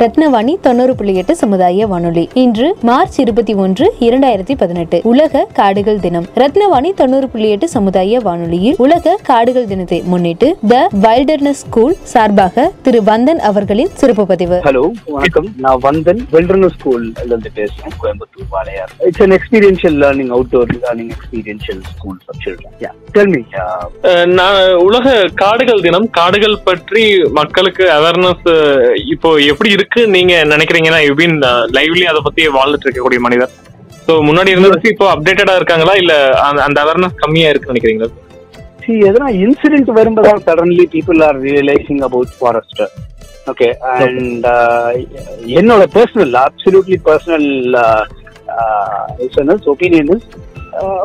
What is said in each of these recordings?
ரத்னவாணி தொண்ணூறு புள்ளி எட்டு சமுதாய வானொலி. இன்று மார்ச் இருபத்தி ஒன்று இரண்டாயிரத்தி பதினெட்டு. உலக காடுகள் தினம். ரத்னவாணி தொண்ணூறு புள்ளி எட்டு சமுதாய வானொலியில் உலக காடுகள் தினத்தை முன்னிட்டு த வைல்டர்னஸ் ஸ்கூல் சார்பாக திரு வந்தன் அவர்களின் சிறப்பு பதிவு. ஹலோ வணக்கம். நான் வந்தன் வெல்டர்னஸ் ஸ்கூல்ல இருந்து பேசுறேன் Coimbatore Walayar it's an experiential learning outdoor learning experiential school for children yeah tell me ah நான் உலக காடுகள் தினம் காடுகள் பற்றி மக்களுக்கு அவேர்னஸ் இப்போ எப்படி இருக்கு? நீங்க நினைக்கிறீங்கன்னா யூ பீன் லைவ்லி அதை பத்தி வாழ்ந்துட்டு இருக்கக்கூடிய மனிதர். சோ முன்னாடி இருந்ததுக்கு இப்போ அப்டேட்டடா இருக்காங்களா? இல்ல அந்த- அவேர்னஸ் கம்மியா இருக்கு நினைக்கிறீங்களா? சி எதனா இன்சிடென்ட் வரும்போது suddenly people are realising about forest okay and என்னோட பர்சனல் அப்சல்யூட்லி பர்சனல் ஒப்பீனியன்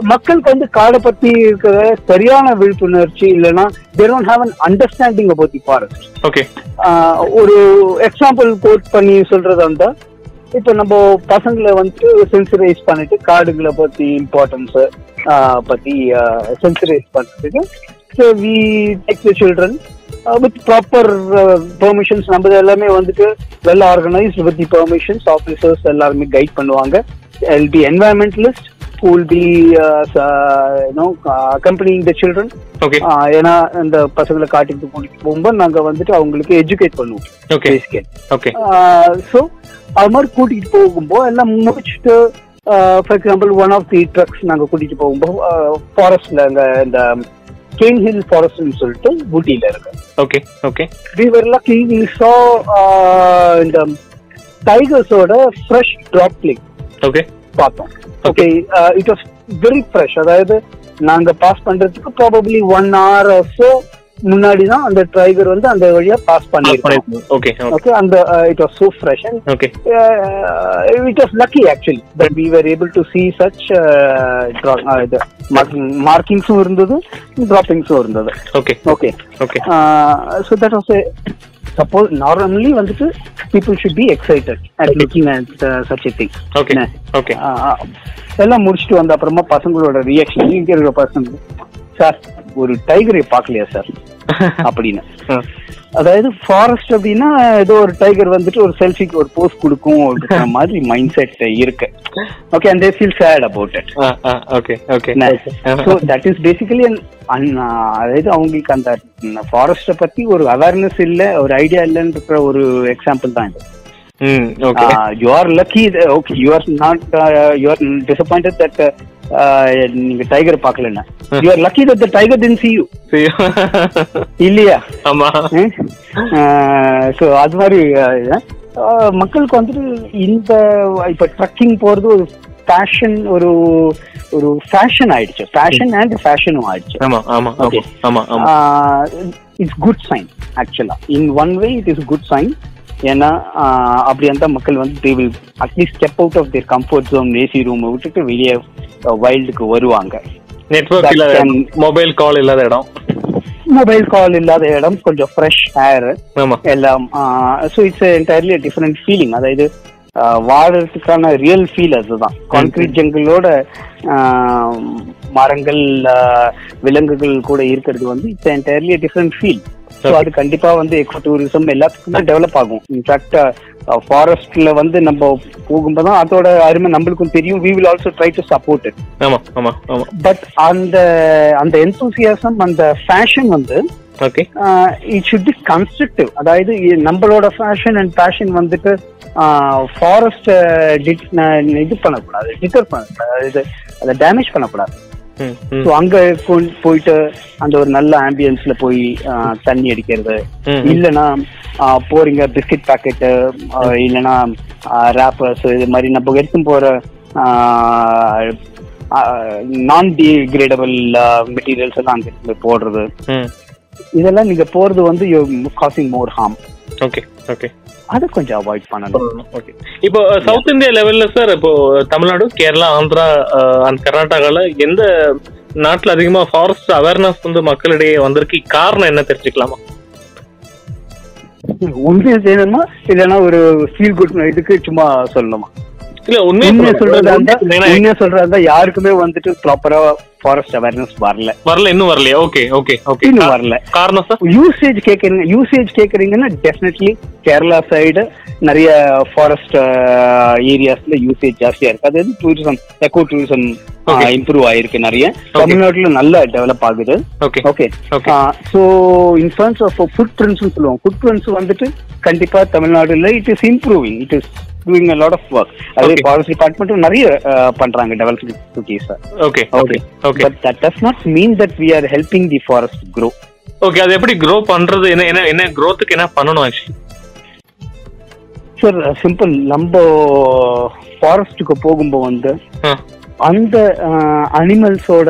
மக்களுக்கு வந்து காடை பத்தி இருக்கிற சரியான விழிப்புணர்ச்சி இல்லைன்னா they don't have an understanding about the forest okay ஒரு எக்ஸாம்பிள் கோட் பண்ணி சொல்றதா இருந்தா இப்போ நம்ம பசங்களை வந்து சென்சிடைஸ் பண்ணிட்டு காடுகளை பத்தி இம்பார்ட்டன்ஸ் பத்தி சென்சிடைஸ் பண்றதுக்கு so we take the children with proper permissions நம்ம எல்லாமே வந்துட்டு well organised with the permissions officers எல்லாருமே கைட் பண்ணுவாங்க. எல் B environmentalist who will be uh, uh, you know uh, accompanying the children. Okay ah ஏன்னா இந்த பசங்களை காட்டிட்டு போகும்போது நாங்க வந்துட்டு அவங்களுக்கு எஜுகேட் பண்ணுவோம். ஸோ அது மாதிரி கூட்டிட்டு போகும்போது எல்லாம் முடிச்சுட்டு for example one of the trucks நாங்க கூட்டிட்டு போகும்போது ஃபாரஸ்ட்ல இந்த கேன் ஹில் ஃபாரஸ்ட்னு சொல்லிட்டு ஊட்டியில இருக்கு. Okay okay we saw uh, இந்த டைகர்ஸோட ஃப்ரெஷ் ட்ராப்லிங் ஓகே பார்த்தோம். Okay it was very fresh அதாவது நாங்க பாஸ் பண்றதுக்கு ப்ராபப்ளி ஒன் ஹவர் ஸோ முன்னாடி தான் அந்த டைகர் வந்து அந்த வழியா பாஸ் பண்ணிருக்கோம் ஓகே ஓகே அந்த it was so fresh and okay it was lucky actually that we were able to see such இது மார்க்கிங்ஸும் இருந்தது டிராப்பிங்ஸும் இருந்தது. Okay okay okay so that was suppose normally வந்துட்டு people should be excited at looking at such a thing okay okay எல்லாம் முடிச்சுட்டு வந்த அப்புறமா பசங்களோட ரியாக்ஷன் இங்க இருக்கிற பசங்க. சார் ஒரு டைகரை பார்க்கலையா சார் அப்படின்னு. அதாவது ஃபாரஸ்ட் அப்படின்னா ஏதோ ஒரு டைகர் வந்துட்டு ஒரு செல்ஃபிக்கு ஒரு போஸ் கொடுக்கும் அப்படின்ற மாதிரி மைண்ட் செட் இருக்கு. Okay and they feel sad about it okay okay so that is basically அதாவது அவங்களுக்கு அந்த ஃபாரஸ்ட பத்தி ஒரு அவேர்னஸ் இல்ல ஒரு ஐடியா இல்லைன்னு இருக்கிற ஒரு எக்ஸாம்பிள் தான் இது. ம் okay you are lucky okay you are not you are disappointed that நீங்க டைகர் பார்க்கலன்னா. You are lucky that the tiger then see you இல்லையா? ஆமா. ஸோ அது மாதிரி அஹ், அஹ், மக்களுக்கு வந்துட்டு இந்த இப்ப ட்ரக்கிங் போறது ஒரு ஃபேஷன் ஒரு ஒரு ஃபேஷன் ஆயிடுச்சு. ஃபேஷன் அண்ட் ஃபேஷனும் ஆயிடுச்சு. ஆமா ஆமா Okay. ஆமா ஆமா. இட்ஸ் குட் சைன் ஆக்சுவலா in one way it is good sign ஏன்னா அப்படி அந்த மக்கள் வந்து they will atleast step out of their comfort zone AC ரூமை விட்டுட்டு வெளியே வைல்டுக்கு வருவாங்க. நெட்வொர்க் இல்லாத மொபைல் கால் இல்லாத இடம். மொபைல் கால் இல்லாத இடம் கொஞ்சம் ஃப்ரெஷ் ஏர் எல்லாம் so it's entirely different feeling அதாவது வாழறதுக்கான ரியல் ஃபீல் அதுதான். கான்கிரீட் ஜங்கிளோட மரங்கள் விலங்குகள் கூட இருக்கிறது வந்து it's entirely different feel so அது கண்டிப்பா வந்து எக்கோ டூரிசம் எல்லாத்துக்குமே டெவலப் ஆகும். இன்ஃபேக்ட் ஃபாரஸ்ட்ல வந்து நம்ம போகும்போது தான் அதோட அருமை நம்மளுக்கும் தெரியும். We will also try to support it but அந்த அந்த என்தூசியாசம் அந்த ஃபேஷன் வந்து okay it should be constructive அதாவது நம்மளோட ஃபேஷன் அண்ட் பேஷன் வந்துட்டு ஃபாரஸ்ட் இது பண்ணக்கூடாது டிட்டர் பண்ணக்கூடாது. அதை டேமேஜ் பண்ணக்கூடாது. ஸோ அங்க போயிட்டு அந்த ஒரு நல்ல ஆம்பியன்ஸ்ல போய் தண்ணி அடிக்கிறது. இல்லைன்னா போறீங்க பிஸ்கட் பாக்கெட்டு இல்லைன்னா ரேப்பர்ஸ் இது மாதிரி நம்ம எடுத்துன்னு போற நான் டிகிரேடபிள் மெட்டீரியல்ஸ் எல்லாம் அங்க போடுறது. இதெல்லாம் நீங்க போறது வந்து causing more harm okay okay அதை கொஞ்சம் அவாய்ட் பண்ணணும். ஓகே இப்போ சவுத் இந்தியா லெவல்ல சார் இப்போ தமிழ்நாடு கேரளா ஆந்திரா அண்ட் கர்நாடகால எந்த நாட்டுல அதிகமா ஃபாரஸ்ட் அவேர்னஸ் வந்து மக்களிடையே வந்திருக்கு? காரணம் என்ன தெரிஞ்சுக்கலாமா? உண்மையை செய்யணுமா? இல்லைன்னா ஒரு ஃபீல் குட் இதுக்கு சும்மா சொல்லணுமா? இல்ல உண்மையை சொல்றதா இருந்தா உண்மையை சொல்றதா இருந்தா யாருக்குமே வந்துட்டு ப்ராப்பரா ஃபாரஸ்ட் அவேர்னஸ் வரல. வரல இன்னும் வரலையா? ஓகே ஓகே ஓகே இன்னும் வரல. காரணம் சார் யூசேஜ் கேக்குறீங்க யூசேஜ் கேக்குறீங்கன்னா டெஃபினெட்லி கேரளா சைடு நிறைய ஃபாரஸ்ட் ஏரியாஸ்ல யூசேஜ் ஜாஸ்தியா இருக்கு. அது டூரிசம் எக்கோ டூரிசம். இம்ப்ரூவ் ஆயிருக்கு நிறைய. தமிழ்நாட்டுல நல்லா டெவலப் ஆகுது. Okay. So in terms of footprints சொல்லுவோம். ஃபுட் பிரிண்ட்ஸ் வந்துட்டு கண்டிப்பா தமிழ்நாடுல it is improving it is doing a lot of work அதே. ஃபாரஸ்ட் டிபார்ட்மெண்ட்டும் நிறைய பண்றாங்க development activities okay okay okay but that does not mean that we are helping the forest grow okay அது எப்படி grow பண்றது? என்ன என்ன என்ன க்ரோத்துக்கு என்ன பண்ணணும் ஆக்சுவலி சார் சிம்பிள் நம்ம ஃபாரஸ்ட்டுக்கு போகும்போது வந்து அந்த அனிமல்ஸோட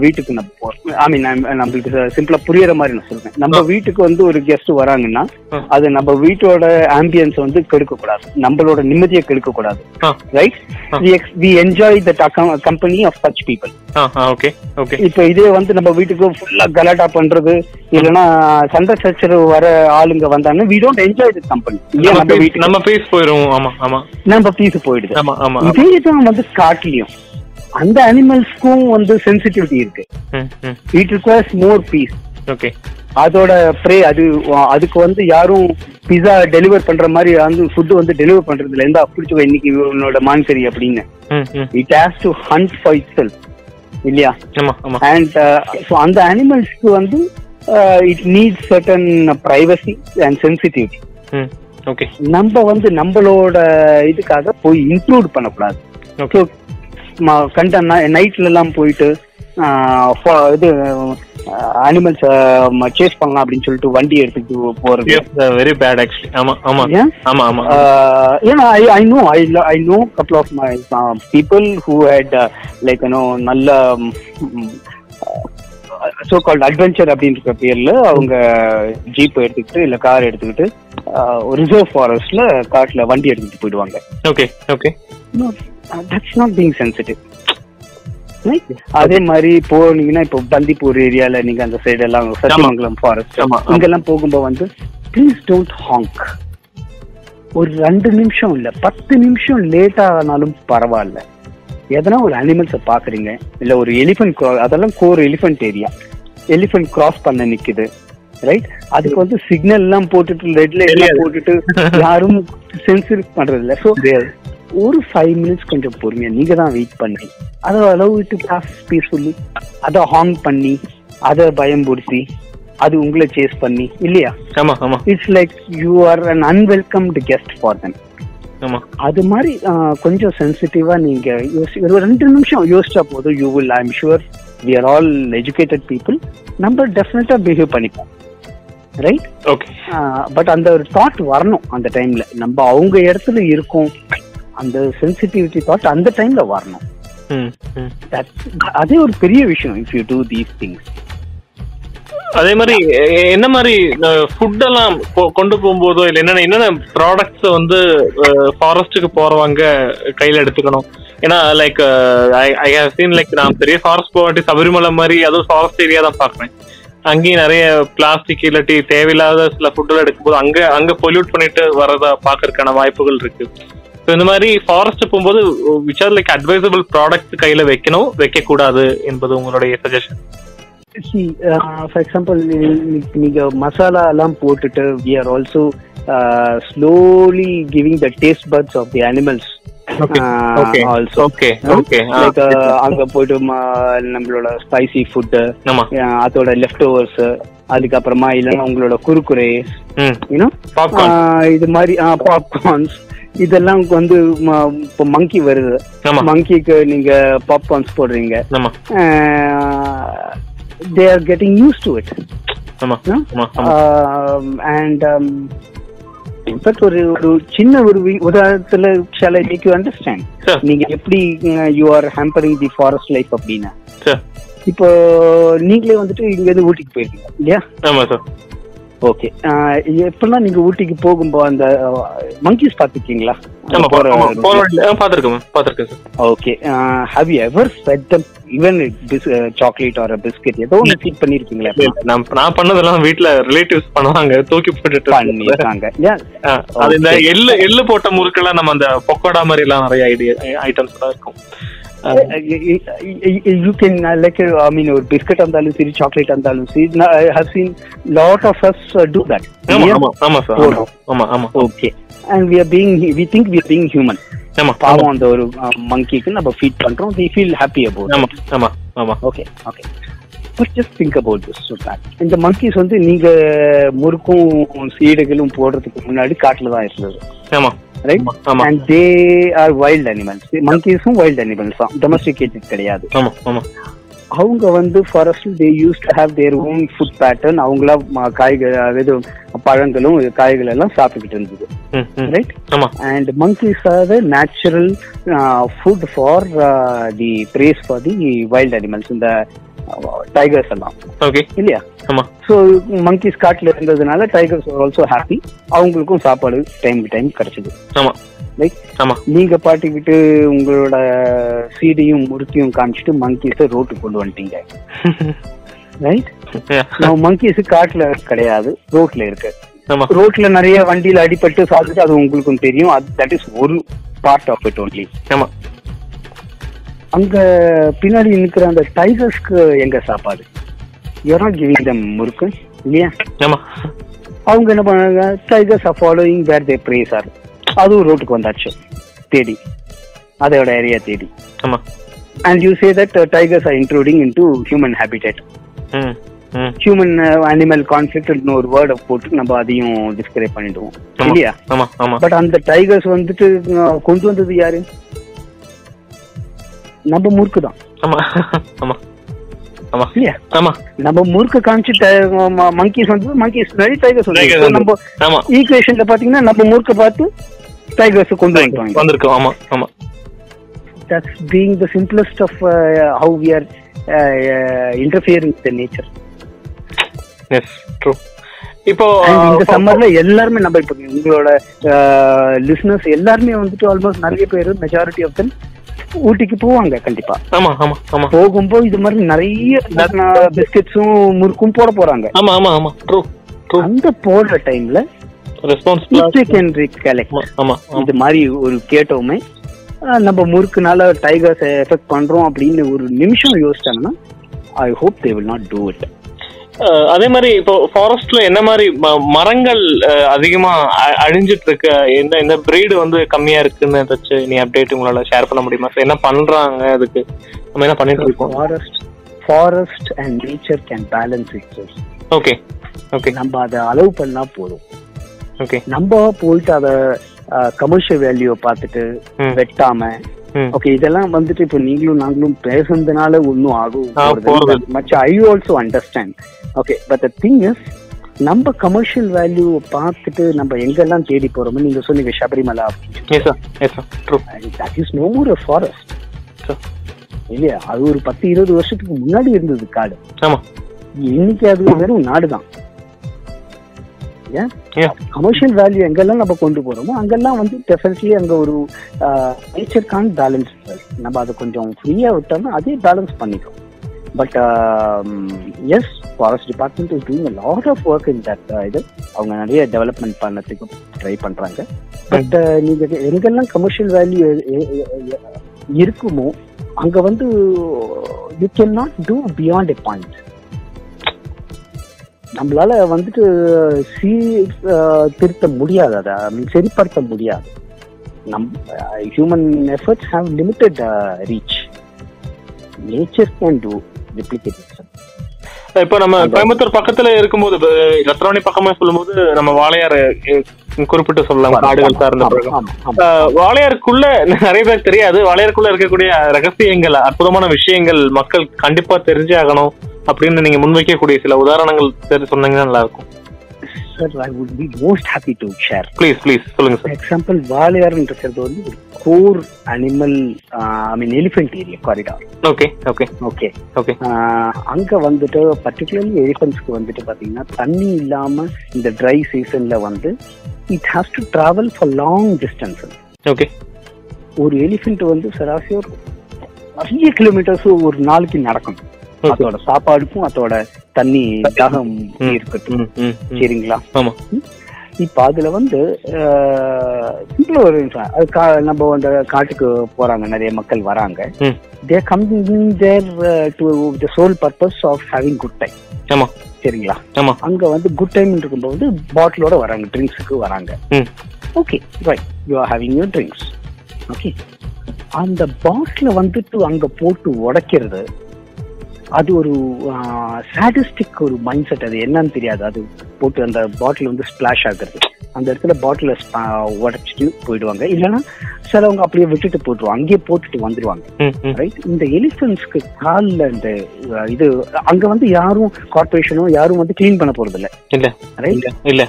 வீட்டுக்கு நம்ம ஐ மீன் நம்மளுக்கு சிம்பிளா புரியற மாதிரி நான் சொல்றேன். நம்ம வீட்டுக்கு வந்து ஒரு கெஸ்ட் வராங்கன்னா. அது நம்ம வீட்டோட ஆம்பியன்ஸ் வந்து கெடுக்க கூடாது நம்மளோட நிம்மதியை கெடுக்க கூடாது. Right. We enjoy that company of such people okay okay இப்போ இதே வந்து நம்ம வீட்டுக்கு ஃபுல்லா கலாட்டா பண்றது இல்லைன்னா சண்டை சச்சரவு வர ஆளுங்க வந்தாங்கன்னா we don't enjoy the company நம்ம பேஸ் வீட்டுக்கு நம்ம பேஸ் போயிரும் ஆமா ஆமா. நம்ம பீஸ் போயிடுது. ஆமா ஆமா இதே தான் வந்து காட்டுலயும். அந்த அனிமல்ஸ்க்கும் வந்து சென்சிட்டிவிட்டி இருக்கு. It requires more peace okay அதோட ப்ரே அது அதுக்கு வந்து யாரும் பிஸா டெலிவர் பண்ற மாதிரி வந்து ஃபுட் வந்து டெலிவர் பண்றது இல்ல எந்த பிடிச்ச இன்னைக்கு உன்னோட மான்கறி அப்படின்னு. It has to hunt for itself இல்லையா? அண்ட் ஸோ அந்த அனிமல்ஸ்க்கு வந்து it need certain privacy and sensitivity okay நம்ம வந்து நம்மளோட இதுக்காக போய் இன்க்ளூட் பண்ணக்கூடாது. ஓகே கண்ட நைட்ல எல்லாம் போயிட்டு இது அனிமல்ஸ் சேஸ் பண்ணலாம் அப்படின்னு சொல்லிட்டு வண்டி எடுத்துட்டு போறது. வெரி பேட் ஆக்சுவலி ஆமா ஆமா. ஆமா ஆமா. lo- I know a couple of my uh, people who had uh, like, you know, நல்ல சோ கால்ட் அட்வென்ச்சர் அப்படின்ற பேர்ல அவங்க ஜீப் எடுத்துக்கிட்டு இல்ல கார் எடுத்துக்கிட்டு ரிசர்வ் ஃபாரஸ்ட்ல காட்டுல வண்டி எடுத்துட்டு போயிடுவாங்க. Okay okay that's not being sensitive அதே மாதிரி போனீங்கன்னா இப்போ பந்திப்பூர் ஏரியால நீங்க அந்த சைடு எல்லாம் சத்தியமங்கலம் ஃபாரஸ்ட். இங்கெல்லாம் போகும்போது வந்து ப்ளீஸ் டோன்ட் ஹாங்க் ஒரு ரெண்டு நிமிஷம் இல்ல பத்து நிமிஷம் லேட் ஆனாலும் பரவாயில்ல. எதனா ஒரு அனிமல்ஸை பாக்குறீங்க இல்ல ஒரு எலிஃபென்ட் அதெல்லாம் core elephant area elephant cross பண்ண நிக்குது ரைட் அதுக்கு வந்து சிக்னல் எல்லாம் போட்டுட்டு ரெட் லைட் எல்லாம் போட்டுட்டு யாரும் சென்சிட்டிவ் பண்றது இல்ல. ஸோ ஒரு ஃபைவ் மினிட்ஸ் கொஞ்சம் பொறுமையா நீங்க தான் வெயிட் பண்ணி அதை அளவு விட்டு கிளாஸ் பீஸ்ஃபுல்லி அதை ஹாங் பண்ணி அதை பயம்படுத்தி அது உங்களை சேஸ் பண்ணி இல்லையா? ஆமா ஆமா. It's like you are un unwelcomed guest for ஆமா. அது மாதிரி கொஞ்சம் சென்சிட்டிவா நீங்க ஒரு ரெண்டு நிமிஷம் யோசிச்சா போதும். You will I am sure we are all educated people நம்ம டெஃபினட்டா பிஹேவ் பண்ணிப்போம். ரைட் ஓகே பட் அந்த ஒரு தாட் வரணும் அந்த டைம்ல நம்ம அவங்க இடத்துல இருக்கோம். அந்த சென்சிட்டிவிட்டி தாட் அந்த டைம்ல வரணும். அதே ஒரு பெரிய விஷயம் if you do these things அதே மாதிரி என்ன மாதிரி ஃபுட் எல்லாம் கொ- கொண்டு போகும்போதோ இல்ல என்னென்ன என்னென்ன ப்ராடக்ட்ஸ் வந்து ஃபாரஸ்ட்டுக்கு போறவங்க கையில எடுத்துக்கணும்? ஏன்னா like I have seen like நான் பெரிய ஃபாரஸ்ட் போகாட்டி சபரிமலை மாதிரி அதுவும் ஃபாரஸ்ட் ஏரியா தான் பாக்குறேன் அங்கேயும் நிறைய பிளாஸ்டிக் இல்லாட்டி தேவையில்லாத சில ஃபுட்டெல்லாம் எடுக்கும்போது அங்க அங்க பொல்யூட் பண்ணிட்டு வரதா பாக்குறதுக்கான வாய்ப்புகள் இருக்கு. ஸோ இந்த மாதிரி ஃபாரஸ்ட் போகும்போது which are like advisable product கையில வைக்கணும் வைக்க கூடாது என்பது உங்களுடைய சஜஷன் ஃபார் எக்ஸாம்பிள் நீங்க மசாலா எல்லாம் போட்டுட்டு we are also slowly giving the taste buds of the animals அங்க போயிட்டு நம்மளோட ஸ்பைசி ஃபுட்டு ஆமா. அதோட லெஃப்ட் ஓவர்ஸ் அதுக்கப்புறமா இல்லைன்னா உங்களோட குறுக்குறை பாப்கார்ன் இது மாதிரி பாப்கார்ன்ஸ் இதெல்லாம் வந்து இப்போ மங்கி வருது. மங்கிக்கு நீங்க பாப்கார்ன்ஸ் போடுறீங்க. They are getting use to it and in fact ஒரு ஒரு சின்ன ஒரு உதாரணத்துல shall I make you understand. நீங்க எப்படி you are hampering the forest life அப்படின்னா. இப்போ நீங்களே வந்துட்டு இங்க இருந்து ஊட்டிக்கு போயிருக்கீங்க இல்லையா? ஓகே எப்பெல்லாம் நீங்க ஊட்டிக்கு போகும்போது அந்த monkeys sir okay have you ever fed them even chocolate or biscuit ஏதோ ஒன்று ஃபீட் பண்ணிருக்கீங்களா? நான் நான் பண்ணதெல்லாம் வீட்ல ரிலேட்டிவ்ஸ் பண்ணுவாங்க. தூக்கி போட்டுட்டு பண்ணிருக்காங்க. அது இந்த. எள்ளு எள்ளு போட்ட முறுக்கெல்லாம் நம்ம அந்த பொக்கோடா மாதிரி எல்லாம் நிறைய ஐடியா ஐட்டம்ஸ் எல்லாம் இருக்கும். You can like I mean ஒரு பிஸ்கட் இருந்தாலும் சரி சாக்லேட் இருந்தாலும் சரி I have seen lot of us do that okay and we are being we think we are being human ஆமா பாவம் அந்த ஒரு மங்கிக்கு நம்ம ஃபீட் பண்றோம் வி ஃபீல் ஹாப்பி அபவுட் ஆமா ஆமா ஆமா okay okay but just think about this so இந்த மங்கீஸ் வந்து நீங்க முறுக்கும் சீடுகளும் போடுறதுக்கு முன்னாடி காட்டுல தான் இருந்தது. ஆமா right and they are wild animals மங்கீஸும் wild animals தான். டொமஸ்டிகேட்டட் கிடையாது. அவங்க வந்து forest they use to have their own food pattern அவங்களா காய்கள் அதாவது பழங்களும் காய்கள் எல்லாம் சாப்பிட்டுக்கிட்டு இருந்தது. ரைட் ஆமா. And monkeys are the natural uh, food for uh, the praise for the wild animals. இந்த டைகர்ஸ் எல்லாம் ஓகே இல்லையா? ஆமா. ஸோ monkeys காட்டுல இருந்ததுனால டைகர்ஸ் ஆல்சோ ஹாப்பி அவங்களுக்கும் சாப்பாடு டைம் டைம் கிடைச்சது. ஆமா. ரைட் ஆமா. நீங்க பாட்டிக்கிட்டு உங்களோட சீடியும் முறுக்கியும் காமிச்சிட்டு மங்கீஸை ரோட்டுக்கு கொண்டு வந்துட்டீங்க. ரைட். நம்ம மங்கீஸ் காட்டுல கிடையாது ரோட்ல இருக்கு. ஆமா. ரோட்ல நிறைய வண்டியில அடிபட்டு சாப்பிட்டு அது உங்களுக்கும் தெரியும். தட் இஸ் ஒரு பார்ட் ஆஃப் இட் ஒன்லி ஆமா. அங்க பின்னாடி நிக்கிற அந்த டைகர்ஸ்க்கு எங்க சாப்பாடு? யூஆர் நாட் கிவிங் தம் முறுக்கு இல்லையா? அவங்க என்ன பண்ணாங்க? Tigers are following where they preys are அதுவும் ரோட்டுக்கு வந்தாச்சு. தேடி. அதோட ஏரியா தேடி. And you say that tigers are including in to human habitat human animal conflict ஒரு வேர்டை போட்டு நம்ம அதையும் டிஸ்கிரைப் பண்ணிடுவோம். இல்லையா? பட் அந்த டைகர்ஸ் வந்துட்டு அஹ், கொண்டு வந்தது யாரு? நம்ம முறுக்கு தான் ஆமா ஆமா. ஆமா. இல்லையா? ஆமா. நம்ம முறுக்கு காமிச்சு மங்கீஸ் வந்தது மங்கீஸ் நிறைய டைகர்ஸ் Tigers வந்து. நம்ம ஈக்குவேஷன்ல பாத்தீங்கன்னா நம்ம முறுக்க பார்த்து டைகர்ஸ் கொண்டு வந்துருவாங்க. வந்திருக்கோம். ஆமா ஆமா. That's being the simplest of how we are interfering the nature yes true இப்போ இந்த சம்மர்ல எல்லாருமே நம்ம இப்ப உங்களோட லிசனர்ஸ் எல்லாருமே வந்துட்டு ஆல்மோஸ்ட் நிறைய பேர் மெஜாரிட்டி ஆஃப் தம் ஊட்டிக்கு போவாங்க கண்டிப்பா. ஆமா ஆமா ஆமா. போகும்போது இது மாதிரி நிறைய பிஸ்கெட்ஸும் முறுக்கும் போட போறாங்க. ஆமா ஆமா ஆமா. ட்ரூ அந்த போடுற டைம்ல இது மாதிரி ஒரு கேட்டோமே. நம்ம முறுக்குனால டைகர்ஸ் எஃபெக்ட் பண்றோம் அப்படின்னு ஒரு நிமிஷம் யோசிச்சாங்கன்னா I hope they will not do it அதே மாதிரி இப்போ ஃபாரஸ்ட்ல என்ன மாதிரி மரங்கள் அதிகமா அழிஞ்சிட்டு இருக்கு எந்த எந்த பிரீடு வந்து கம்மியா இருக்குன்னு ஏதாச்சும் நீ அப்டேட் உங்களால ஷேர் பண்ண முடியுமா? சார் என்ன பண்றாங்க அதுக்கு? நம்ம என்ன பண்ணிட்டு இருக்கோம்? Forest forest and nature can balance it okay okay நம்ம அதை அலோவ் பண்ணா போதும். ஓகே நம்ம போயிட்டு அதை கமர்ஷியல் வேல்யூவை பார்த்துட்டு. வெட்டாம ஓகே இதெல்லாம் வந்துட்டு இப்போ நீங்களும் நாங்களும் பேசுனதுனால ஒன்றும் ஆகும். Much I also understand okay but the thing is நம்ம கமர்ஷியல் வேல்யூ பார்த்துட்டு நம்ம எங்கெல்லாம் தேடி போறோமோ நீங்க சொன்னீங்க Sabarimala that is no more forest Sure. இல்லையா? அது ஒரு பத்து இருபது வருஷத்துக்கு முன்னாடி இருந்தது காடு. இன்னைக்கு அது வெறும் நாடு தான் Yeah. கமர்ஷியல் வேல்யூ எங்கெல்லாம் நம்ம கொண்டு போறோமோ அங்கெல்லாம் வந்து டெஃபினெட்லி அங்க ஒரு நேச்சர் கான் பேலன்ஸ் நம்ம அதை கொஞ்சம் ஃப்ரீயா விட்டோம்னா அதே பேலன்ஸ் பண்ணிக்கும் but yes forest department is doing lot of work in that இது. அவங்க நிறைய டெவலப்மெண்ட் பண்ணதுக்கு ட்ரை பண்றாங்க. பட் நீங்க எங்கெல்லாம் கமர்ஷியல் வேல்யூ இருக்குமோ அங்க வந்து you can not do beyond a point நம்மளால வந்துட்டு திருத்த முடியாது அதை. சரிப்படுத்த முடியாது. நம் human efforts have limited reach nature can do replicate இப்போ நம்ம கோயம்புத்தூர் பக்கத்துல இருக்கும்போது ரத்ராணி பக்கமா சொல்லும்போது நம்ம வாளையார் அஹ், குறிப்பிட்டு சொல்லலாம் காடுகள் சார்ந்த வாளையாருக்குள்ள நிறைய பேர் தெரியாது வாளையாருக்குள்ள இருக்கக்கூடிய ரகசியங்கள் அற்புதமான விஷயங்கள் மக்கள் கண்டிப்பா தெரிஞ்சே ஆகணும். அப்படின்னு நீங்க முன்வைக்கக்கூடிய சில உதாரணங்கள் சரி சொன்னீங்கன்னா நல்லா இருக்கும் sir I would be most happy to share please please சொல்லுங்க சார் எக்ஸாம்பிள் வாழையார்ன்றது வந்து ஒரு core animal I mean elephant area corridor okay okay okay okay அங்க வந்துட்டு பர்டிகுலர்லி எலிஃபென்ட்ஸ்க்கு வந்துட்டு பாத்தீங்கன்னா தண்ணி இல்லாம இந்த ட்ரை சீசன்ல வந்து it has to travel for long distance okay ஒரு எலிஃபென்ட் வந்து சராசரி நிறைய கிலோமீட்டர்ஸ் ஒரு நாளைக்கு நடக்கும். Okay. அதோட சாப்பாடுக்கும் அதோட தண்ணி தாகம் இருக்கட்டும். சரிங்களா? இப்ப அதுல வந்து சிம்பிள் ஒரு. அது நம்ம அந்த காட்டுக்கு போறாங்க நிறைய மக்கள் வராங்க. They coming there to the sole purpose of having good time ஆமா. சரிங்களா? ஆமா. அங்க வந்து குட் டைம் இருக்கும்போது பாட்டிலோட வராங்க ட்ரிங்க்ஸுக்கு வராங்க. Okay right you are having your drinks okay அந்த பாட்டில வந்துட்டு அங்க போட்டு உடைக்கிறது அது ஒரு சாடிஸ்டிக் ஒரு மைண்ட் செட் அது. என்னன்னு தெரியாது. அது போட்டு அந்த பாட்டில் வந்து ஸ்பிளாஷ் ஆகுறது. அந்த இடத்துல பாட்டில உடைச்சிட்டு போயிடுவாங்க. இல்லைன்னா சிலவங்க அப்படியே விட்டுட்டு போட்டுருவாங்க. அங்கேயே போட்டுட்டு வந்துருவாங்க. ரைட் இந்த எலிஃபென்ட்ஸ்க்கு காலில் இந்த இது அங்க வந்து யாரும் கார்பரேஷனோ யாரும் வந்து க்ளீன் பண்ண போறது இல்ல. இல்ல ரைட் இல்ல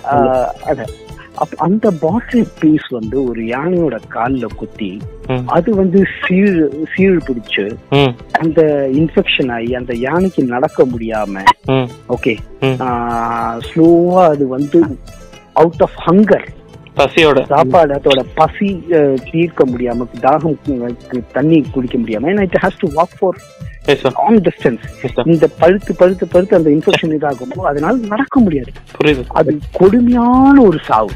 அத. அப்ப அந்த பாட்டில் பீஸ் வந்து ஒரு யானையோட கால்ல குத்தி அது வந்து சீழ் சீழ் பிடிச்சு அந்த இன்ஃபெக்ஷன் ஆகி அந்த யானைக்கு நடக்க முடியாம ஓகே. ஸ்லோவா அது வந்து அவுட் ஆஃப் ஹங்கர் பசியோட. சாப்பாடு அதோட பசி தீர்க்க முடியாம தாகம் தண்ணி குடிக்க முடியாம ஏன்னா it has to walk for long distance இந்த பழுத்து பழுத்து பழுத்து அந்த இன்ஃபெக்ஷன் இதாகும்போது அதனால நடக்க முடியாது. புரியுது. அது கொடுமையான ஒரு சாவு.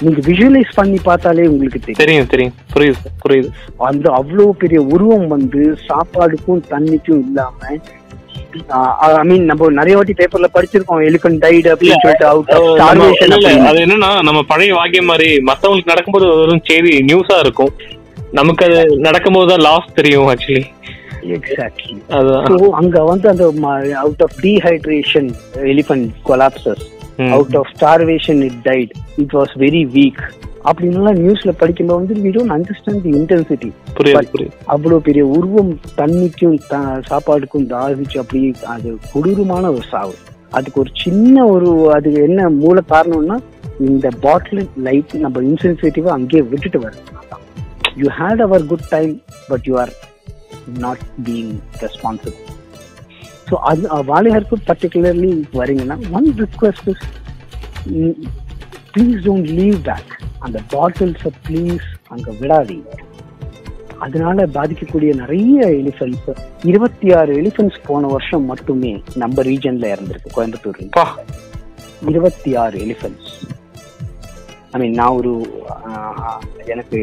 நீங்க விஷுவலைஸ் பண்ணி பார்த்தாலே உங்களுக்கு தெரியும் தெரியும். புரியுது புரியுது. அந்த அவ்வளவு பெரிய உருவம் வந்து சாப்பாடுக்கும் தண்ணிக்கும் இல்லாம ஐ மீன் நம்ம நிறைய வாட்டி பேப்பர்ல படிச்சிருக்கோம் எலிஃபென்ட் டைட் அப்படின்னு சொல்லிட்டு அவுட் அது என்னன்னா நம்ம பழைய வாக்கியம் மாதிரி மத்தவங்களுக்கு நடக்கும்போது வெறும் செய்தி நியூஸா இருக்கும். நமக்கு அது நடக்கும்போது தான் லாஸ் தெரியும் ஆக்சுவலி எக்ஸாக்ட்லி அங்க வந்து அந்த out of dehydration elephant collapses. Out of starvation it died it was very weak அப்படின்லாம் நியூஸ்ல படிக்கும்போது வந்து we don't understand the intensity அவ்வளவு பெரிய உருவம் தண்ணிக்கும் சாப்பாடுக்கும் தாகிச்சு அப்படி அது கொடூரமான ஒரு சாவு. அதுக்கு ஒரு சின்ன ஒரு அது என்ன மூல காரணம்னா இந்த பாட்டில் லைட் நம்ம இன்சென்சிட்டிவா அங்கேயே விட்டுட்டு வர you had our good time but you are not being responsible so அது வாலிஹருக்கு பர்டிகுலர்லி வரீங்கன்னா one request please don't leave back அந்த பாட்டில்ஸை ப்ளீஸ் அங்கே விடாதீங்க அதனால பாதிக்கக்கூடிய நிறைய எலிஃபென்ட்ஸ் இருபத்தி ஆறு எலிஃபென்ட்ஸ் போன வருஷம் மட்டுமே நம்ம ரீஜன்ல இறந்திருக்கு கோயம்புத்தூர்ல. பா. இருபத்தி ஆறு எலிஃபென்ட்ஸ் ஐ மீன் நான் ஒரு எனக்கு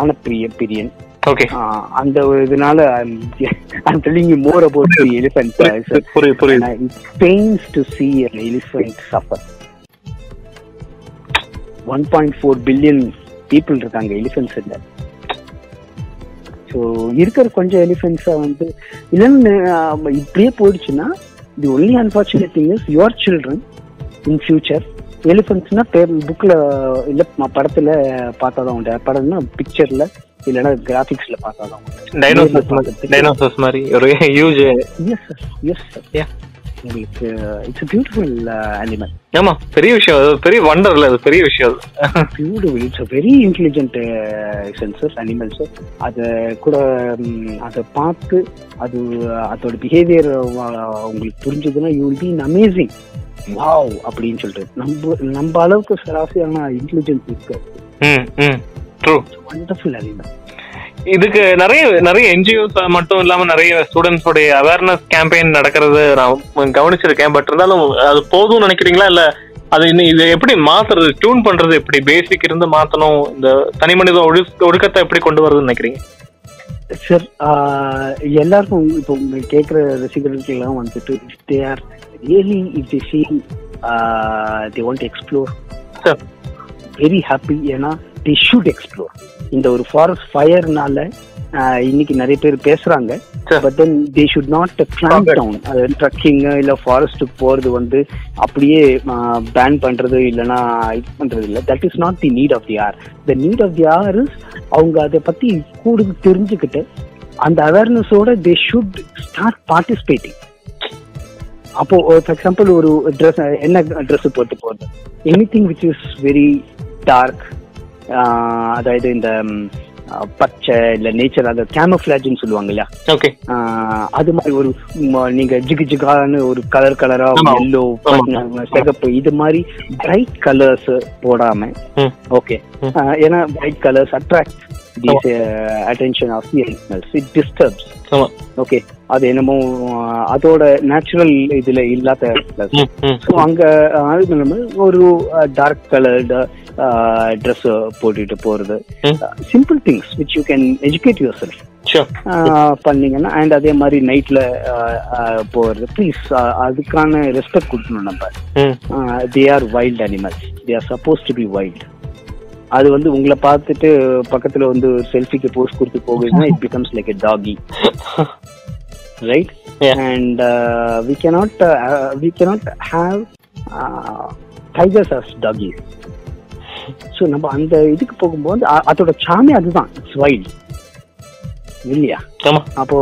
ஆனப்பிரிய பிரியன். அந்த இதனால I'm telling you more about the elephant புரியுது புரியுது pains to see an elephant suffer. One point four billion people இருக்காங்க எலிஃபென்ட்ஸ் இல்ல ஸோ இருக்கிற கொஞ்சம் எலிஃபென்ட்ஸை வந்து இல்லைன்னு இப்படியே போயிடுச்சுன்னா the only unfortunate thing is your children in future எலிஃபென்ட்ஸ்னா பேர் புக்கில் இல்லை படத்தில் பார்த்தா தான் உண்டு. படம்னா பிக்சரில் இல்லைன்னா கிராஃபிக்ஸில் பார்த்தா தான் உண்டு. டைனோசர்ஸ் மாதிரி ஒரு ஹியூஜ் எஸ் எஸ். உங்களுக்கு இட்ஸ் பியூட்டிஃபுல் அனிமல் ஆமா பெரிய விஷயம் அது பெரிய வண்டர் இல்ல அது பெரிய விஷயம். அது beautiful it's very intelligent senses animals அதை கூட அதை பார்த்து அது அதோட பிஹேவியர் உங்களுக்கு புரிஞ்சதுன்னா you will be amazing wow அப்படின்னு சொல்லிட்டு நம்ம நம்ம அளவுக்கு சராசரியான இன்டெலிஜென்ஸ் இருக்கு. வண்டர்ஃபுல் அனிமல் இதுக்கு நிறைய நிறைய என்ஜிஓஸ் மட்டும் இல்லாம நிறைய ஸ்டூடெண்ட்ஸ் உடைய அவேர்னஸ் கேம்பெயின் நடக்கிறது நான் கவனிச்சிருக்கேன். பட் இருந்தாலும் அது போதும்னு நினைக்கிறீங்களா? இல்ல அது இன்னும் இது எப்படி மாத்துறது? டியூன் பண்றது எப்படி? பேசிக் இருந்து மாத்தணும்? இந்த தனி மனித ஒழு ஒழுக்கத்தை எப்படி கொண்டு வரதுன்னு நினைக்கிறீங்க? சார் எல்லாருக்கும் இப்போ கேட்குற ரசிகர்களுக்கு எல்லாம் வந்துட்டு they are really if the feel the want explore Sure. Very happy ஏன்னா தி ஷுட் எக்ஸ்ப்ளோர் இந்த ஒரு ஃபாரஸ்ட் ஃபயர்னால இன்னைக்கு நிறைய பேர் பேசுறாங்க. But then they should not clamp down trekking இல்ல ஃபாரஸ்ட்டுக்கு போறது வந்து அப்படியே பேன் பண்றது இல்லைன்னா இது பண்றது இல்லை. That is not the need of the hour the need of the hour is அவங்க அதை பத்தி கூடுது தெரிஞ்சுக்கிட்டு அந்த அவேர்னஸோட தே ஷுட் ஸ்டார்ட் பார்ட்டிசிபேட்டிங் அப்போ ஃபார் எக்ஸாம்பிள் ஒரு ட்ரெஸ் என்ன ட்ரெஸ் போட்டு போறது? Anything which is very dark அதாவது இந்த பச்சை இல்ல நேச்சர் அந்த கேமஃபிளாஜ்னு சொல்லுவாங்க இல்லையா? ஓகே அது மாதிரி ஒரு நீங்க ஜிகு ஜிகான்னு ஒரு கலர் கலரா. எல்லோ சிகப்பு இது மாதிரி பிரைட் கலர்ஸ் போடாம. ஓகே. ஏன்னா bright colours attract these attention of the animals it disturbs okay அது என்னமோ அதோட நேச்சுரல் இதுல இல்லாத ஸோ அங்க ஒரு டார்க் கலர்டு ட்ரெஸ் போட்டுட்டு போறது. Simple things which you can educate yourself பண்ணீங்கன்னா அண்ட் அதே மாதிரி நைட்ல போறது. ப்ளீஸ் அதுக்கான ரெஸ்பெக்ட் கொடுக்கணும் நம்ம. They are wild animals they are suppose to be wild அது வந்து உங்களை பார்த்துட்டு பக்கத்துல வந்து செல்ஃபிக்கு போஸ்ட் கொடுத்து போகுதுன்னா it becomes like a doggy right. And we we cannot have uh, tigers as doggies. So நம்ம அந்த இதுக்கு போகும்போது அதோட சாமி அதுதான். இட்ஸ் வைல்ட் இல்லையா அப்போ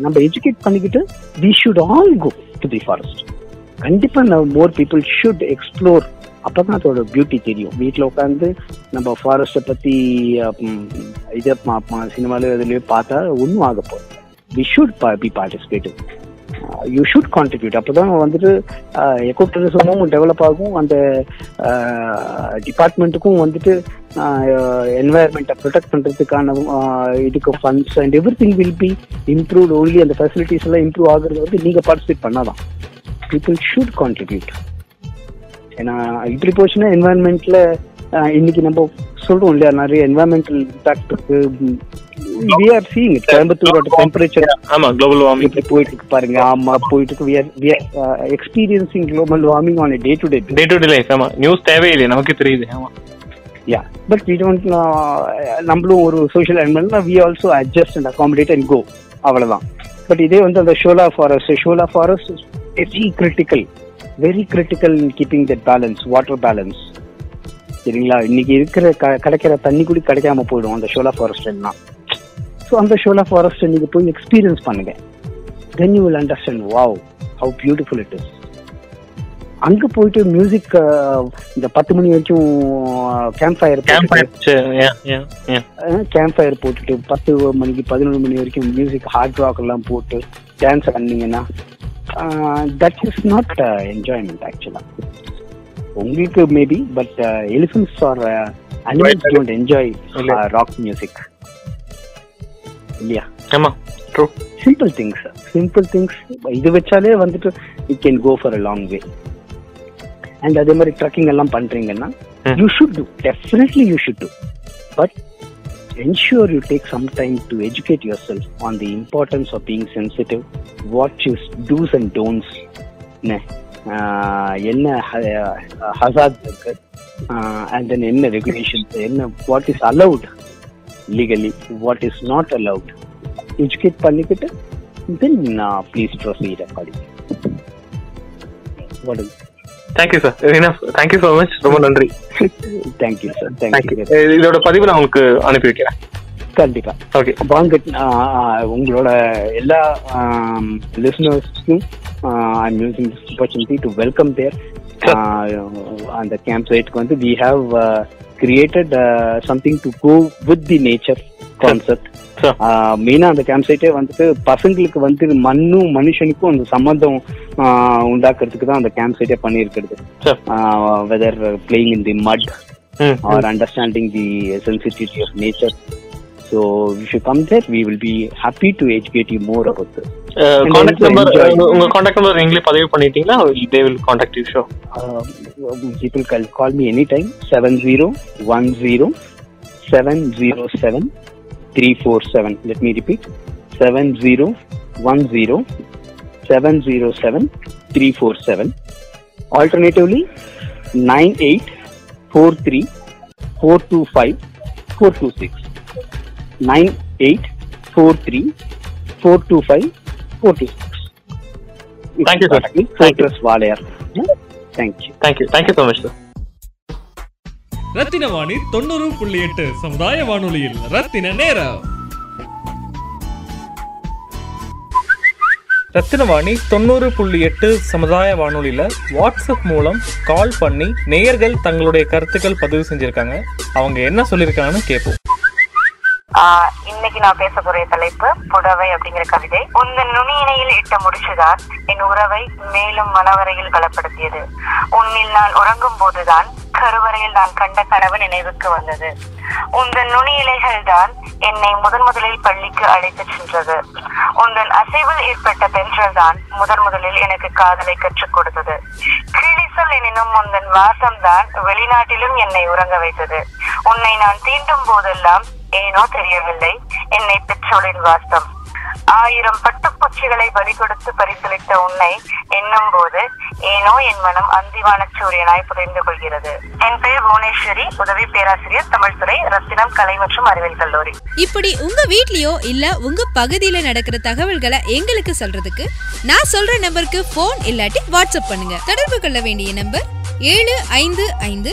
நம்ம எஜுகேட் பண்ணிக்கிட்டு we should all go to the forest கண்டிப்பா மோர் பீப்புள் ஷுட் எக்ஸ்ப்ளோர் அப்பதான் அதோட பியூட்டி தெரியும். வீட்டில் உட்காந்து நம்ம ஃபாரஸ்ட்டை பத்தி இதை சினிமால இதுலயே பார்த்தா ஒன்றும் ஆக போகுது we should be participative you should contribute அப்போதான் வந்துட்டு எக்கோ டூரிசமும் டெவலப் ஆகும். அந்த டிபார்ட்மெண்ட்டுக்கும் வந்துட்டு என்வாயர்மெண்ட்டை ப்ரொடெக்ட் பண்ணுறதுக்கான இதுக்கு funds and everything will be improve only அந்த ஃபெசிலிட்டிஸ் எல்லாம் இம்ப்ரூவ் ஆகுறது வந்து நீங்கள் பார்ட்டிசிபேட் பண்ணாதான். பீப்புள் ஷுட் கான்ட்ரிபியூட் ஏன்னா இப்படி போச்சுன்னா என்வாயர்மெண்ட்டில் இன்னைக்கு நம்ம சொல்றோம் இல்லையா நிறைய என்வாயன்மெண்டல் இம்பாக்ட் இருக்கு. வி ஆர் சீயிங் கோயம்புத்தூரோட டெம்பரேச்சர் ஆமா குளோபல் வார்மிங் இப்படி போயிட்டு இருக்கு பாருங்க. ஆமா போயிட்டு இருக்கு we are we are experiencing global warming on day to day day to day life ஆமா. நியூஸ் தேவையில்லை நமக்கு தெரியுது ஆமா. யா பட் வி டோன்ட் நம்மளும் ஒரு social animal we also adjust and accommodate and go அவ்வளவுதான். பட் இதே வந்து அந்த shola forest shola forest very critical very critical in keeping that balance water balance சரிங்களா? இன்னைக்கு இருக்கிற க- கிடைக்கிற தண்ணி கூட கிடைக்காம போயிடும் அந்த ஷோலா ஃபாரஸ்ட் எல்லாம் ஸோ அந்த ஷோலா ஃபாரஸ்ட் நீங்க போய் எக்ஸ்பீரியன்ஸ் பண்ணுங்க. Then you will understand wow how beautiful it is அங்க போயிட்டு மியூசிக் இந்த பத்து மணி வரைக்கும் கேம்ப் ஃபயர் கேம்ப் ஃபயர் போட்டுட்டு பத்து மணிக்கு பதினொரு மணி வரைக்கும் மியூசிக் ஹார்ட் ராக் எல்லாம் போட்டு dance ஆடினீங்கன்னா that is not enjoyment actually உங்களுக்கு maybe but elephants are animals don't enjoy. Rock music இல்லையா? ஆமா true simple things simple things இது வச்சாலே வந்துட்டு it can go for a long way and அதே மாதிரி ட்ரக்கிங் எல்லாம் பண்றீங்கன்னா. You should do definitely you should do but ensure you take some time to educate yourself on the importance of being sensitive, what you do's and don'ts, ஆஹ் என்ன ஹசாத் இருக்கு? And then என்ன regulations என்ன what is allowed legally what is not allowed educate பண்ணிக்கிட்டு then please proceed according what is thank you sir thank you so much ரொம்ப நன்றி. Thank you sir thank you thank you இதோட பதிவு நான் உங்களுக்கு அனுப்பி வைக்கிறேன். கண்டிப்பா. ஓகே வாங்க ஆஹ் உங்களோட எல்லா லிசனர்ஸ்க்கும் I'm using this opportunity to welcome there அந்த கேம்ப் சைட்டுக்கு வந்து we have created something to go with the nature concept. மெயினா அந்த கேம்ப் சைட்டே வந்துட்டு பசங்களுக்கு வந்து மண்ணும் மனுஷனுக்கும் அந்த சம்பந்தம் ஆஹ் உண்டாக்குறதுக்கு தான் அந்த கேம்ப் சைட்டே பண்ணியிருக்கிறது. Sure. Weather playing in the mud or understanding the sensitivity of nature. So if you come there, we will be happy to educate you more about this. Contact number enjoy. உங்க contact number நீங்களே பதிவு பண்ணிட்டீங்களா? They will contact you so Uh, people can call me anytime. 7010 707 three four seven let me repeat seven zero one zero seven zero seven three four seven alternatively nine eight four three four two five four two six nine eight four three four two five four two six Thank you, sir. Thank you. Fortress Walayar thank you thank you thank you so much sir Rathina Vani தொண்ணூறு புள்ளி எட்டு சமுதாய வானொலியில் ரத்தின நேரம். ரத்தினவாணி தொண்ணூறு புள்ளி எட்டு சமுதாய வானொலியில் வாட்ஸ்அப் மூலம் கால் பண்ணி நேயர்கள் தங்களுடைய கருத்துக்கள் பதிவு செஞ்சிருக்காங்க. அவங்க என்ன சொல்லியிருக்காங்கன்னு கேட்போம் இன்னைக்கு நான் பேச போற தலைப்பு புடவை அப்படிங்கிற கவிதை. உந்தன் நுனியினையில் இட்ட முடிச்சுதான் என் உறவை மேலும் மனவரையில் பலப்படுத்தியது. உன்னில் நான் உறங்கும் போதுதான் கருவறையில் நான் கண்ட கனவு நினைவுக்கு வந்தது. உந்தன் நுனி இலைகள் தான் என்னை முதன் முதலில் பள்ளிக்கு அழைத்துச் சென்றது. உந்தன் அசைவில் ஏற்பட்ட பெண்கள் தான் முதன் முதலில் எனக்கு காதலை கற்றுக் கொடுத்தது. கிளிசல் எனினும் உந்தன் வாசம் தான் வெளிநாட்டிலும் என்னை உறங்க வைத்தது. உன்னை நான் தீண்டும் போதெல்லாம் ஏனோ தெரியவில்லை. என்னை பெற்றோளின் வாசம். ஆயிரம் பட்டுப்பூச்சிகளை பலி கொடுத்து பரிசளித்த உன்னை எண்ணும் போது ஏனோ என் மனம் அந்திவான சூரியனாய் புரிந்து கொள்கிறது. என் பெயர் புவனேஸ்வரி. உதவி பேராசிரியர் தமிழ்துறை ரத்தினம் கலை மற்றும் அறிவியல் கல்லூரி. இப்படி உங்க வீட்லயோ இல்ல உங்க பகுதியில நடக்கிற தகவல்களை எங்களுக்கு சொல்றதுக்கு நான் சொல்ற நம்பருக்கு ஃபோன் இல்லாட்டி வாட்ஸ்அப் பண்ணுங்க. தொடர்பு கொள்ள வேண்டிய நம்பர் ஏழு ஐந்து ஐந்து